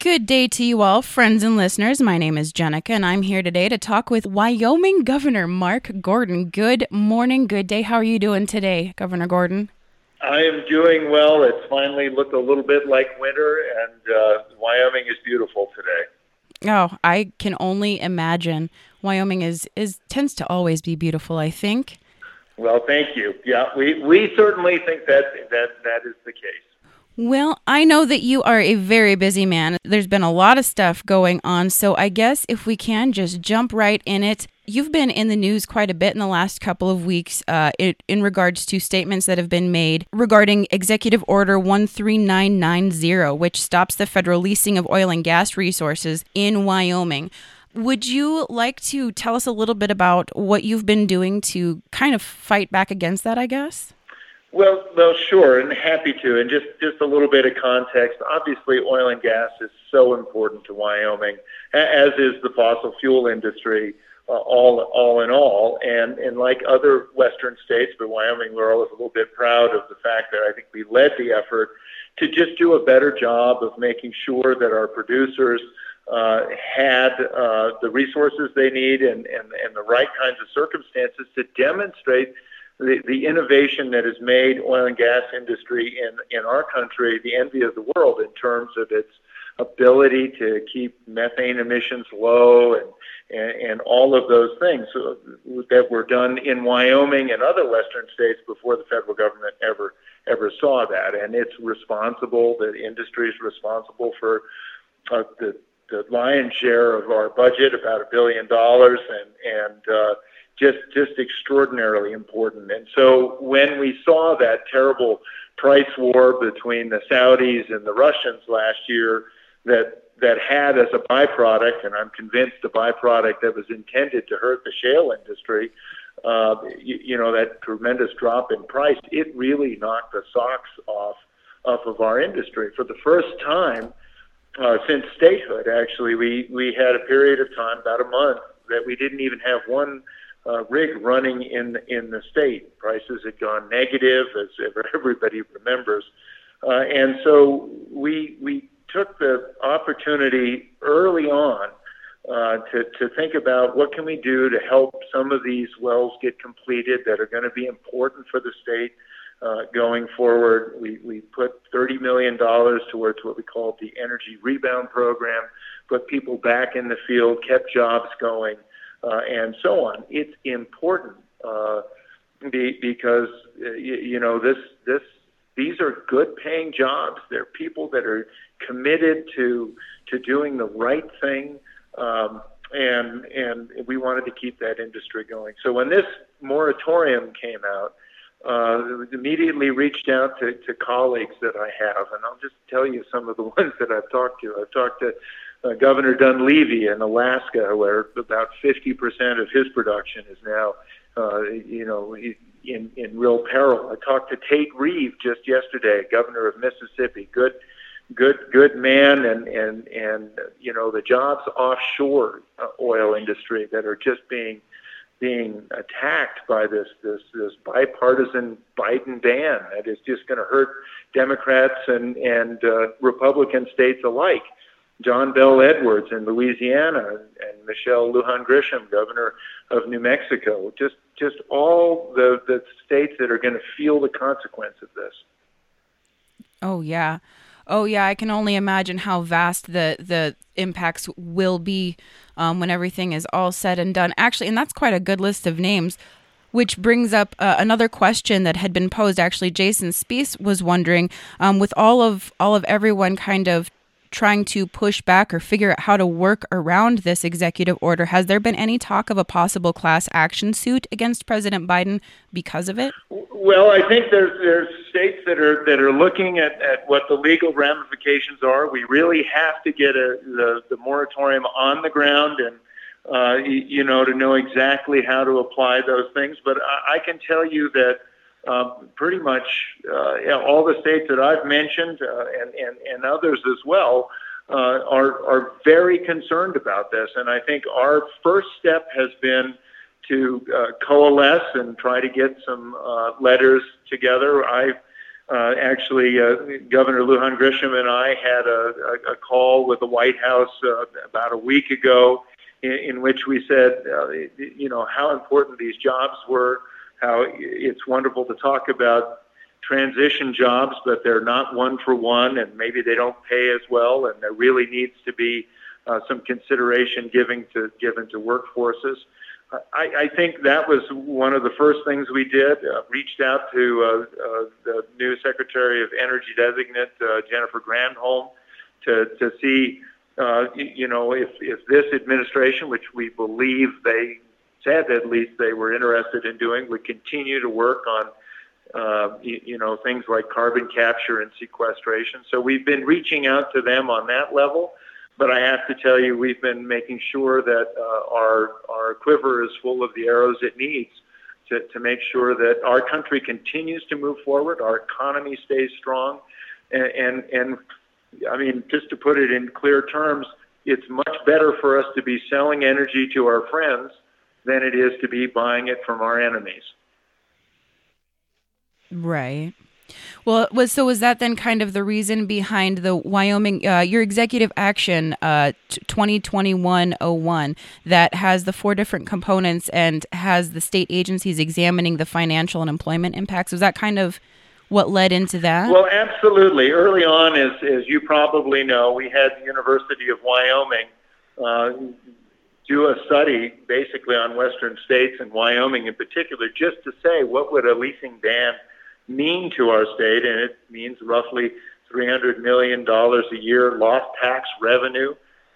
Good day to you all, friends and listeners. My name is Genneca, and I'm here today to talk with Wyoming Governor Mark Gordon. Good morning, good day. How are you doing today, Governor Gordon? I am doing well. It's finally looked a little bit like winter, and uh, Wyoming is beautiful today. Oh, I can only imagine. Wyoming is, is tends to always be beautiful. I think. Well, thank you. Yeah, we, we certainly think that that that is the case. Well, I know that you are a very busy man. There's been a lot of stuff going on, so I guess if we can just jump right in it. You've been in the news quite a bit in the last couple of weeks uh, in regards to statements that have been made regarding Executive Order 13990, which stops the federal leasing of oil and gas resources in Wyoming. Would you like to tell us a little bit about what you've been doing to kind of fight back against that, I guess? Well, well, sure, and happy to. And just just a little bit of context. Obviously, oil and gas is so important to Wyoming, as is the fossil fuel industry. Uh, all all in all, and and like other Western states, but Wyoming, we're always a little bit proud of the fact that I think we led the effort to just do a better job of making sure that our producers uh, had uh, the resources they need and, and, and the right kinds of circumstances to demonstrate the, the innovation that has made oil and gas industry in, in our country the envy of the world in terms of its ability to keep methane emissions low and, and, and all of those things that were done in Wyoming and other western states before the federal government ever ever saw that. And it's responsible, the industry is responsible for uh, the, the lion's share of our budget, about a billion dollars, and, and uh, just just extraordinarily important. And so when we saw that terrible price war between the Saudis and the Russians last year, that that had as a byproduct, and I'm convinced a byproduct that was intended to hurt the shale industry, uh, you, you know, that tremendous drop in price, it really knocked the socks off off of our industry. For the first time uh, since statehood, actually, we we had a period of time, about a month, that we didn't even have one uh, rig running in in the state. Prices had gone negative, as everybody remembers, uh, and so we we took the opportunity early on uh, to to think about what can we do to help some of these wells get completed that are going to be important for the state. Uh, going forward, we, we put $30 million towards what we call the Energy Rebound Program, put people back in the field, kept jobs going, uh, and so on. It's important uh, be, because uh, you, you know this this these are good paying jobs. They're people that are committed to to doing the right thing. Um, and and we wanted to keep that industry going. So when this moratorium came out, uh, immediately reached out to, to colleagues that I have, and I'll just tell you some of the ones that I've talked to. I've talked to uh, Governor Dunleavy in Alaska, where about 50% of his production is now, uh, you know, in, in real peril. I talked to Tate Reeves just yesterday, Governor of Mississippi. Good, good, good man, and and and you know the jobs offshore uh, oil industry that are just being being attacked by this this this bipartisan Biden ban that is just going to hurt Democrats and and uh, Republican states alike. John Bel Edwards in Louisiana and Michelle Lujan Grisham, governor of New Mexico. Just just all the, the states that are going to feel the consequence of this. Oh yeah. Oh yeah, I can only imagine how vast the the impacts will be um, when everything is all said and done. Actually, and that's quite a good list of names. Which brings up uh, another question that had been posed. Actually, Jason Spiess was wondering, um, with all of all of everyone kind of trying to push back or figure out how to work around this executive order. Has there been any talk of a possible class action suit against President Biden because of it? Well, I think there's there's states that are that are looking at, at what the legal ramifications are. We really have to get a, the the moratorium on the ground and. Uh, you, know, to know exactly how to apply those things. But I, I can tell you that um, pretty much uh, all the states that I've mentioned uh, and, and, and others as well uh, are, are very concerned about this. And I think our first step has been to uh, coalesce and try to get some uh, letters together. I uh, actually, uh, Governor Lujan Grisham and I had a, a, call with the White House uh, about a week ago, in, in which we said, uh, you know, how important these jobs were, how it's wonderful to talk about transition jobs, but they're not one for one, and maybe they don't pay as well, and there really needs to be uh, some consideration given to given to workforces. I, I think that was one of the first things we did. Uh, reached out to uh, uh, the new Secretary of Energy designate uh, Jennifer Granholm to to see, uh, you know, if if this administration, which we believe they said at least they were interested in doing, We continue to work on, uh, you, you know, things like carbon capture and sequestration. So we've been reaching out to them on that level. But I have to tell you, we've been making sure that uh, our our quiver is full of the arrows it needs to, to make sure that our country continues to move forward, our economy stays strong, and, and and I mean, just to put it in clear terms, it's much better for us to be selling energy to our friends than it is to be buying it from our enemies. Right. Well, was so was that then kind of the reason behind the Wyoming uh, your executive action uh, 2021-01 that has the four different components and has the state agencies examining the financial and employment impacts? Was that kind of what led into that? Well, absolutely. Early on, as as you probably know, we had the University of Wyoming. Uh, do a study basically on western states and Wyoming in particular, just to say what would a leasing ban mean to our state, and it means roughly $300 million a year lost tax revenue,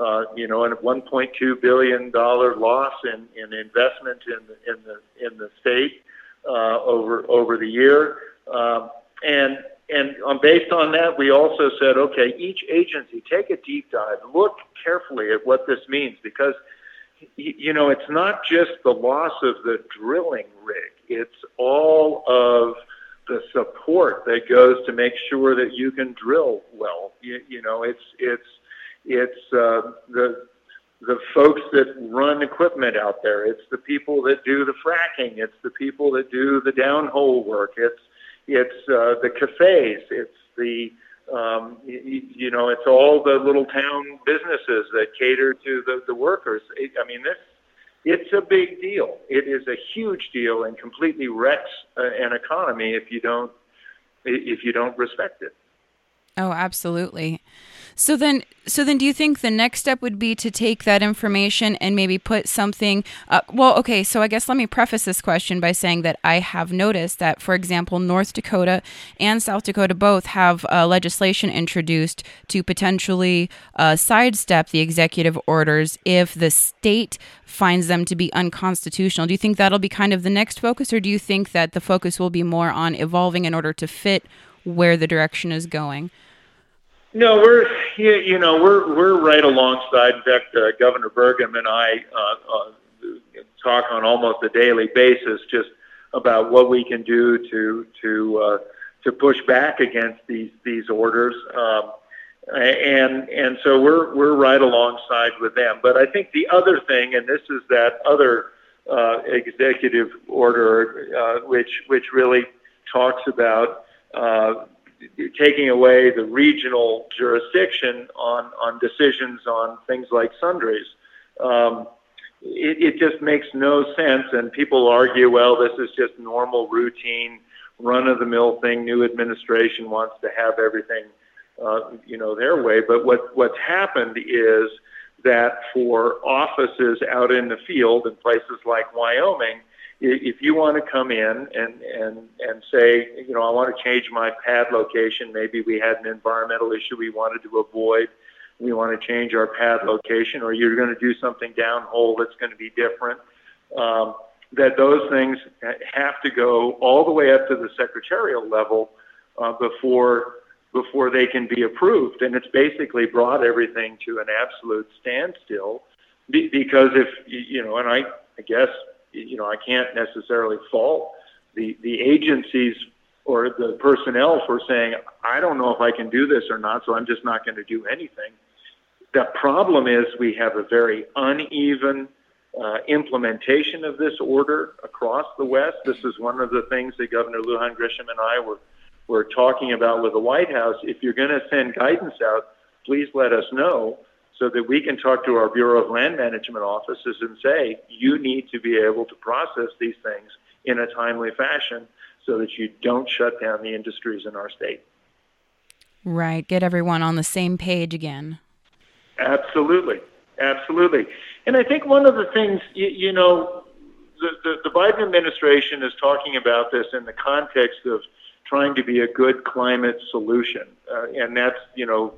uh, you know, and a $1.2 billion loss in, in investment in the, in the, in the state uh, over, over the year. Um, and and um, based on that, we also said, okay, each agency take a deep dive, look carefully at what this means, because you know it's not just the loss of the drilling rig; it's all of the support that goes to make sure that you can drill well. You, you know, it's it's it's uh, the the folks that run equipment out there. It's the people that do the fracking. It's the people that do the downhole work. It's it's uh, the cafes. It's the um, you, you know, it's all the little town businesses that cater to the, the workers. I mean, this it's a big deal. It is a huge deal and completely wrecks an economy if you don't if you don't respect it. Oh, absolutely. So then, so then, do you think the next step would be to take that information and maybe put something? Uh, well, okay. So I guess let me preface this question by saying that I have noticed that, for example, North Dakota and South Dakota both have uh, legislation introduced to potentially uh, sidestep the executive orders if the state finds them to be unconstitutional. Do you think that'll be kind of the next focus, or do you think that the focus will be more on evolving in order to fit where the direction is going? No, we're you know we're we're right alongside. In fact, uh, Governor Burgum and I uh, uh, talk on almost a daily basis just about what we can do to to uh, to push back against these these orders. Um, and and so we're we're right alongside with them. But I think the other thing, and this is that other uh, executive order, uh, which which really talks about uh, taking away the regional jurisdiction on, on decisions on things like sundries. Um, it, it just makes no sense, and people argue, well, this is just normal, routine, run-of-the-mill thing. New administration wants to have everything, uh, you know, their way. But what what's happened is that for offices out in the field in places like Wyoming, if you want to come in and, and, and say, you know, I want to change my pad location, maybe we had an environmental issue we wanted to avoid, we want to change our pad location, or you're going to do something downhole that's going to be different, um, that those things have to go all the way up to the secretarial level uh, before before they can be approved. And it's basically brought everything to an absolute standstill because if, you know, and I, I guess you know, I can't necessarily fault the, the agencies or the personnel for saying, I don't know if I can do this or not, so I'm just not going to do anything. The problem is we have a very uneven uh, implementation of this order across the West. This is one of the things that Governor Lujan Grisham and I were we're talking about with the White House, if you're going to send guidance out, please let us know so that we can talk to our Bureau of Land Management offices and say, you need to be able to process these things in a timely fashion so that you don't shut down the industries in our state. Right. Get everyone on the same page again. Absolutely. Absolutely. And I think one of the things, you, you know, the, the, the Biden administration is talking about this in the context of trying to be a good climate solution. Uh, and that's, you know,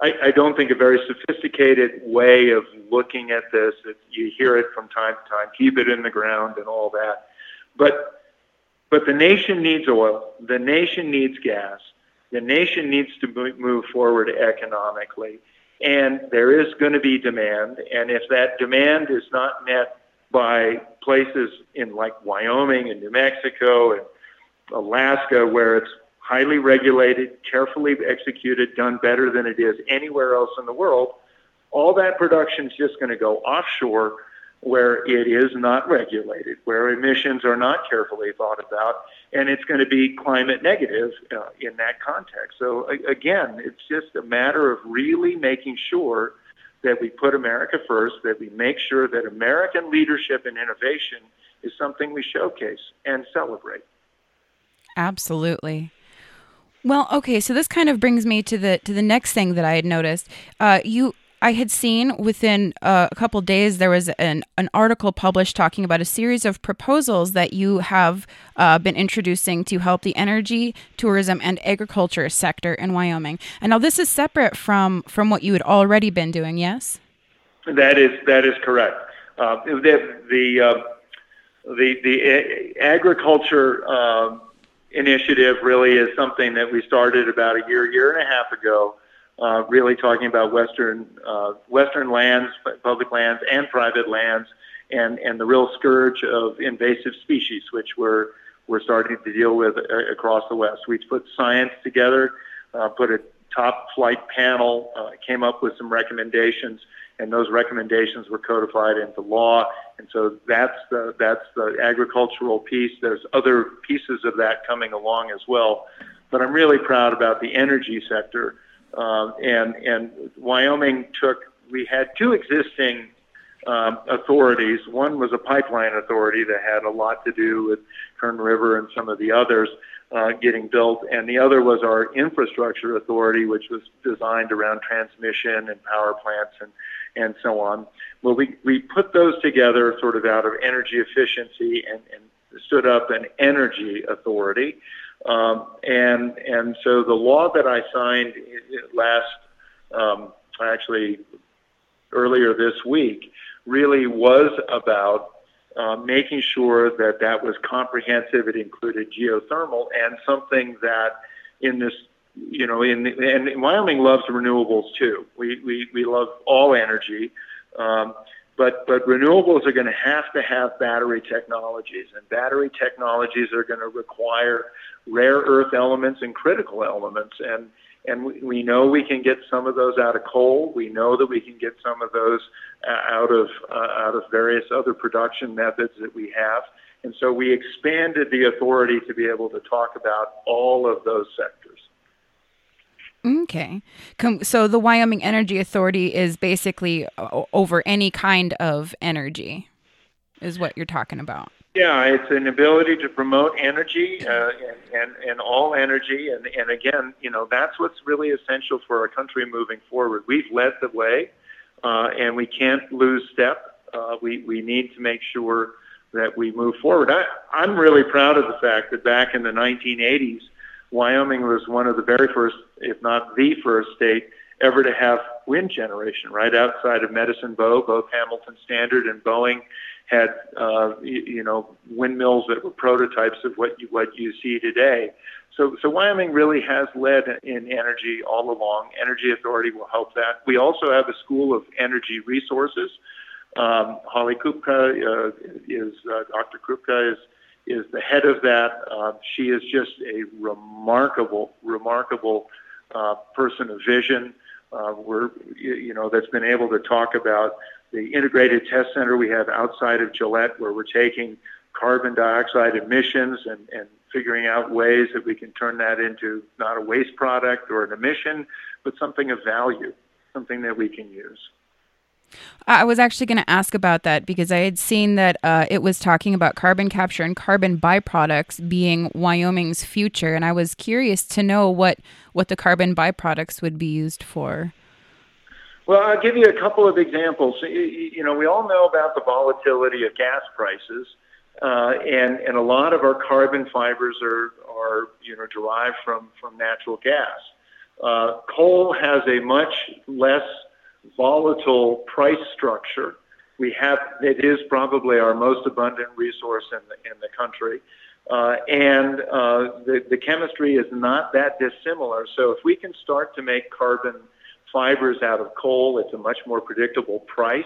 I, I don't think a very sophisticated way of looking at this. It, you hear it from time to time, keep it in the ground and all that. But, but the nation needs oil. The nation needs gas. The nation needs to move forward economically. And there is going to be demand. And if that demand is not met by places in like Wyoming and New Mexico and Alaska, where it's highly regulated, carefully executed, done better than it is anywhere else in the world, all that production is just going to go offshore where it is not regulated, where emissions are not carefully thought about, and it's going to be climate negative uh, in that context. So, again, it's just a matter of really making sure that we put America first, that we make sure that American leadership and innovation is something we showcase and celebrate. Absolutely. Well, okay, so this kind of brings me to the to the next thing that I had noticed. Uh, you I had seen within uh, a couple days there was an, an article published talking about a series of proposals that you have uh, been introducing to help the energy, tourism, and agriculture sector in Wyoming. And now this is separate from from what you had already been doing. Yes, that is that is correct. Uh, the the uh, the, the agriculture um, initiative really is something that we started about a year year and a half ago uh, really talking about western uh, western lands, public lands, and private lands, and and the real scourge of invasive species, which we're we're starting to deal with uh, across the West. We put science together, uh, put a top flight panel, uh, came up with some recommendations, and those recommendations were codified into law. And so that's the that's the agricultural piece. There's other pieces of that coming along as well. But I'm really proud about the energy sector um, and and Wyoming took. We had two existing um, authorities. One was a pipeline authority that had a lot to do with Kern River and some of the others uh, getting built, and the other was our infrastructure authority, which was designed around transmission and power plants and and so on. Well, we we put those together sort of out of energy efficiency and, and stood up an energy authority. Um, and and so the law that I signed last, um, actually earlier this week, really was about uh, making sure that that was comprehensive. It included geothermal and something that in this, you know, in and Wyoming loves renewables too. We we we love all energy. Um, but but renewables are going to have to have battery technologies, and battery technologies are going to require rare earth elements and critical elements. And and we, we know we can get some of those out of coal. We know that we can get some of those uh, out of uh, out of various other production methods that we have. And so we expanded the authority to be able to talk about all of those sectors. Okay. So the Wyoming Energy Authority is basically over any kind of energy, is what you're talking about. Yeah, it's an ability to promote energy uh, and, and, and all energy. And, and again, you know, that's what's really essential for our country moving forward. We've led the way, uh, and we can't lose step. Uh, we, we need to make sure that we move forward. I, I'm really proud of the fact that back in the 1980s, Wyoming was one of the very first, if not the first state ever to have wind generation right outside of Medicine Bow. Both Hamilton Standard and Boeing had, uh, you, know, windmills that were prototypes of what you, what you see today. So, so Wyoming really has led in energy all along. Energy Authority will help that. We also have a School of Energy Resources. Um, Holly Krutka uh, is uh, Dr. Krutka is is the head of that. Uh, she is just a remarkable, remarkable uh, person of vision. Uh, we're, you know, that's been able to talk about the integrated test center we have outside of Gillette, where we're taking carbon dioxide emissions and, and figuring out ways that we can turn that into not a waste product or an emission, but something of value, something that we can use. I was actually going to ask about that because I had seen that uh, it was talking about carbon capture and carbon byproducts being Wyoming's future, and I was curious to know what what the carbon byproducts would be used for. Well, I'll give you a couple of examples. You know, we all know about the volatility of gas prices, uh, and and a lot of our carbon fibers are are you know derived from from natural gas. Uh, coal has a much less volatile price structure. We have it is probably our most abundant resource in the in the country, uh, and uh, the the chemistry is not that dissimilar. So if we can start to make carbon fibers out of coal, it's a much more predictable price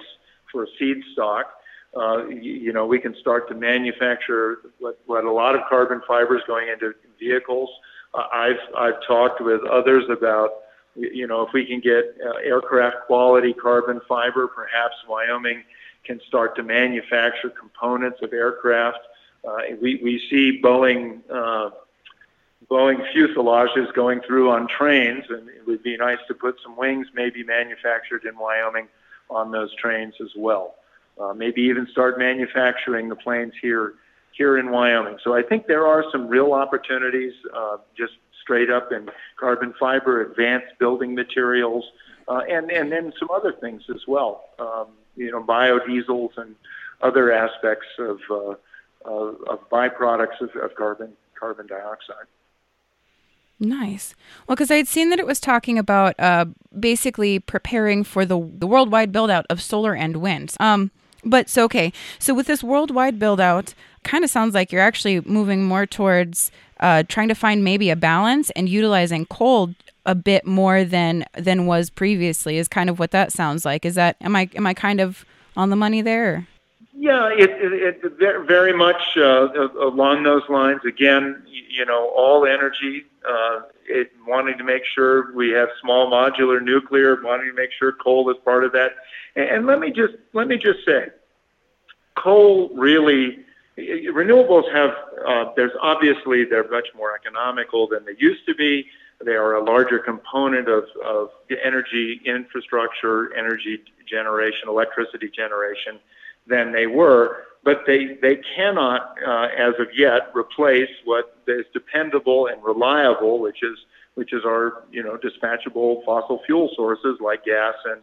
for a seed stock. Uh, you, you know, we can start to manufacture what, what a lot of carbon fibers going into vehicles. Uh, I've I've talked with others about you know, if we can get uh, aircraft quality carbon fiber, perhaps Wyoming can start to manufacture components of aircraft. Uh, we, we see Boeing uh, Boeing fuselages going through on trains, and it would be nice to put some wings, maybe manufactured in Wyoming, on those trains as well. Uh, maybe even start manufacturing the planes here here in Wyoming. So I think there are some real opportunities. Uh, just straight up in carbon fiber, advanced building materials, uh, and and then some other things as well. Um, you know, biodiesels and other aspects of uh, of, of byproducts of, of carbon carbon dioxide. Nice. Well, because I had seen that it was talking about uh, basically preparing for the the worldwide build out of solar and wind. Um, but so okay, so with this worldwide build out, kind of sounds like you're actually moving more towards uh, trying to find maybe a balance and utilizing coal a bit more than than was previously is kind of what that sounds like. Is that am I am I kind of on the money there? Yeah, it, it, it very much uh, along those lines. Again, you know, all energy. Uh, it, wanting to make sure we have small modular nuclear, wanting to make sure coal is part of that. And, and let me just let me just say, coal really renewables have uh, there's obviously they're much more economical than they used to be. They are a larger component of, of energy infrastructure, energy generation, electricity generation than they were, but they, they cannot, uh, as of yet, replace what is dependable and reliable, which is which is our you know dispatchable fossil fuel sources like gas and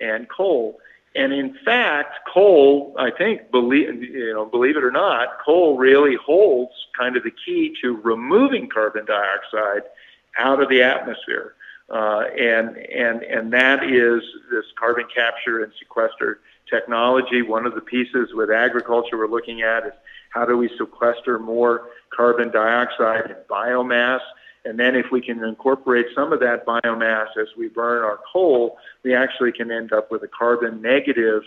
and coal. And in fact, coal, I think, believe you know, believe it or not, coal really holds kind of the key to removing carbon dioxide out of the atmosphere. Uh, and and and that is this carbon capture and sequester technology. One of the pieces with agriculture we're looking at is how do we sequester more carbon dioxide in biomass and then if we can incorporate some of that biomass as we burn our coal, we actually can end up with a carbon negative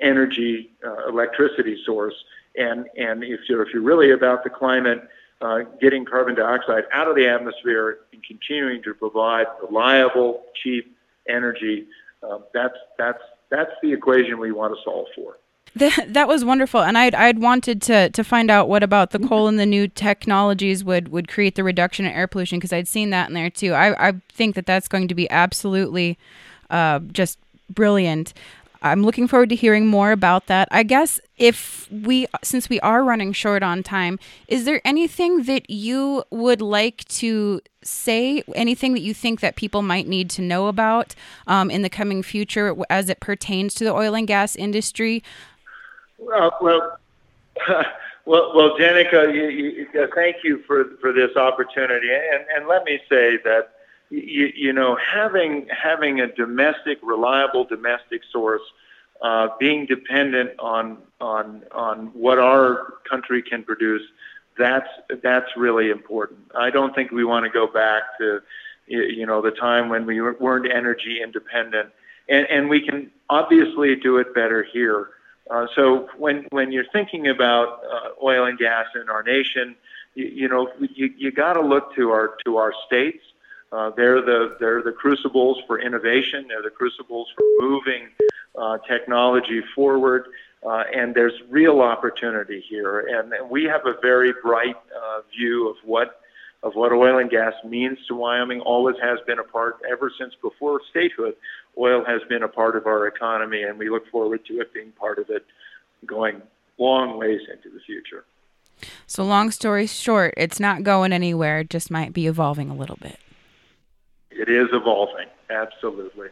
energy uh, electricity source. And, and if, you're, if you're really about the climate, uh, getting carbon dioxide out of the atmosphere and continuing to provide reliable, cheap energy, uh, that's, that's, that's the equation we want to solve for. That, that was wonderful, and I'd I'd wanted to to find out what about the coal and the new technologies would would create the reduction in air pollution because I'd seen that in there too. I I think that that's going to be absolutely uh, just brilliant. I'm looking forward to hearing more about that. I guess if we, since we are running short on time, is there anything that you would like to say? Anything that you think that people might need to know about um, in the coming future as it pertains to the oil and gas industry? Well, well, well, Genneca, you, you, uh, thank you for for this opportunity, and and let me say that you, you know having having a domestic, reliable domestic source, uh, being dependent on on on what our country can produce, that's that's really important. I don't think we want to go back to you know the time when we weren't energy independent, and and we can obviously do it better here. Uh, so when when you're thinking about uh, oil and gas in our nation, you, you know you, you got to look to our to our states. Uh, they're the they're the crucibles for innovation. They're the crucibles for moving uh, technology forward. Uh, and there's real opportunity here, and, and we have a very bright uh, view of what of what oil and gas means to Wyoming. Always has been a part ever since before statehood. Oil has been a part of our economy, and we look forward to it being part of it going long ways into the future. So, long story short, it's not going anywhere. It just might be evolving a little bit. It is evolving, absolutely.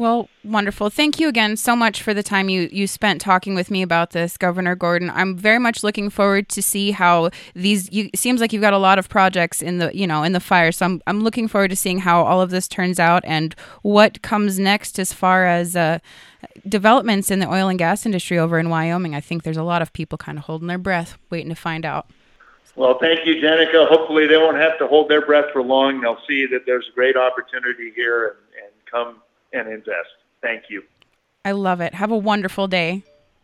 Well, wonderful. Thank you again so much for the time you, you spent talking with me about this, Governor Gordon. I'm very much looking forward to see how these. You, seems like you've got a lot of projects in the you know in the fire, so I'm I'm looking forward to seeing how all of this turns out and what comes next as far as uh, developments in the oil and gas industry over in Wyoming. I think there's a lot of people kind of holding their breath, waiting to find out. Well, thank you, Genneca. Hopefully, they won't have to hold their breath for long. They'll see that there's a great opportunity here and, and come and invest. Thank you. I love it. Have a wonderful day.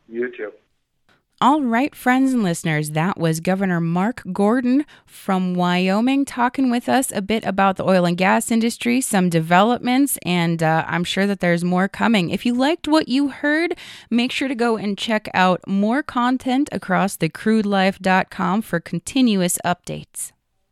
You too. All right, friends and listeners, that was Governor Mark Gordon from Wyoming talking with us a bit about the oil and gas industry, some developments, and uh, I'm sure that there's more coming. If you liked what you heard, make sure to go and check out more content across thecrudelife.com for continuous updates.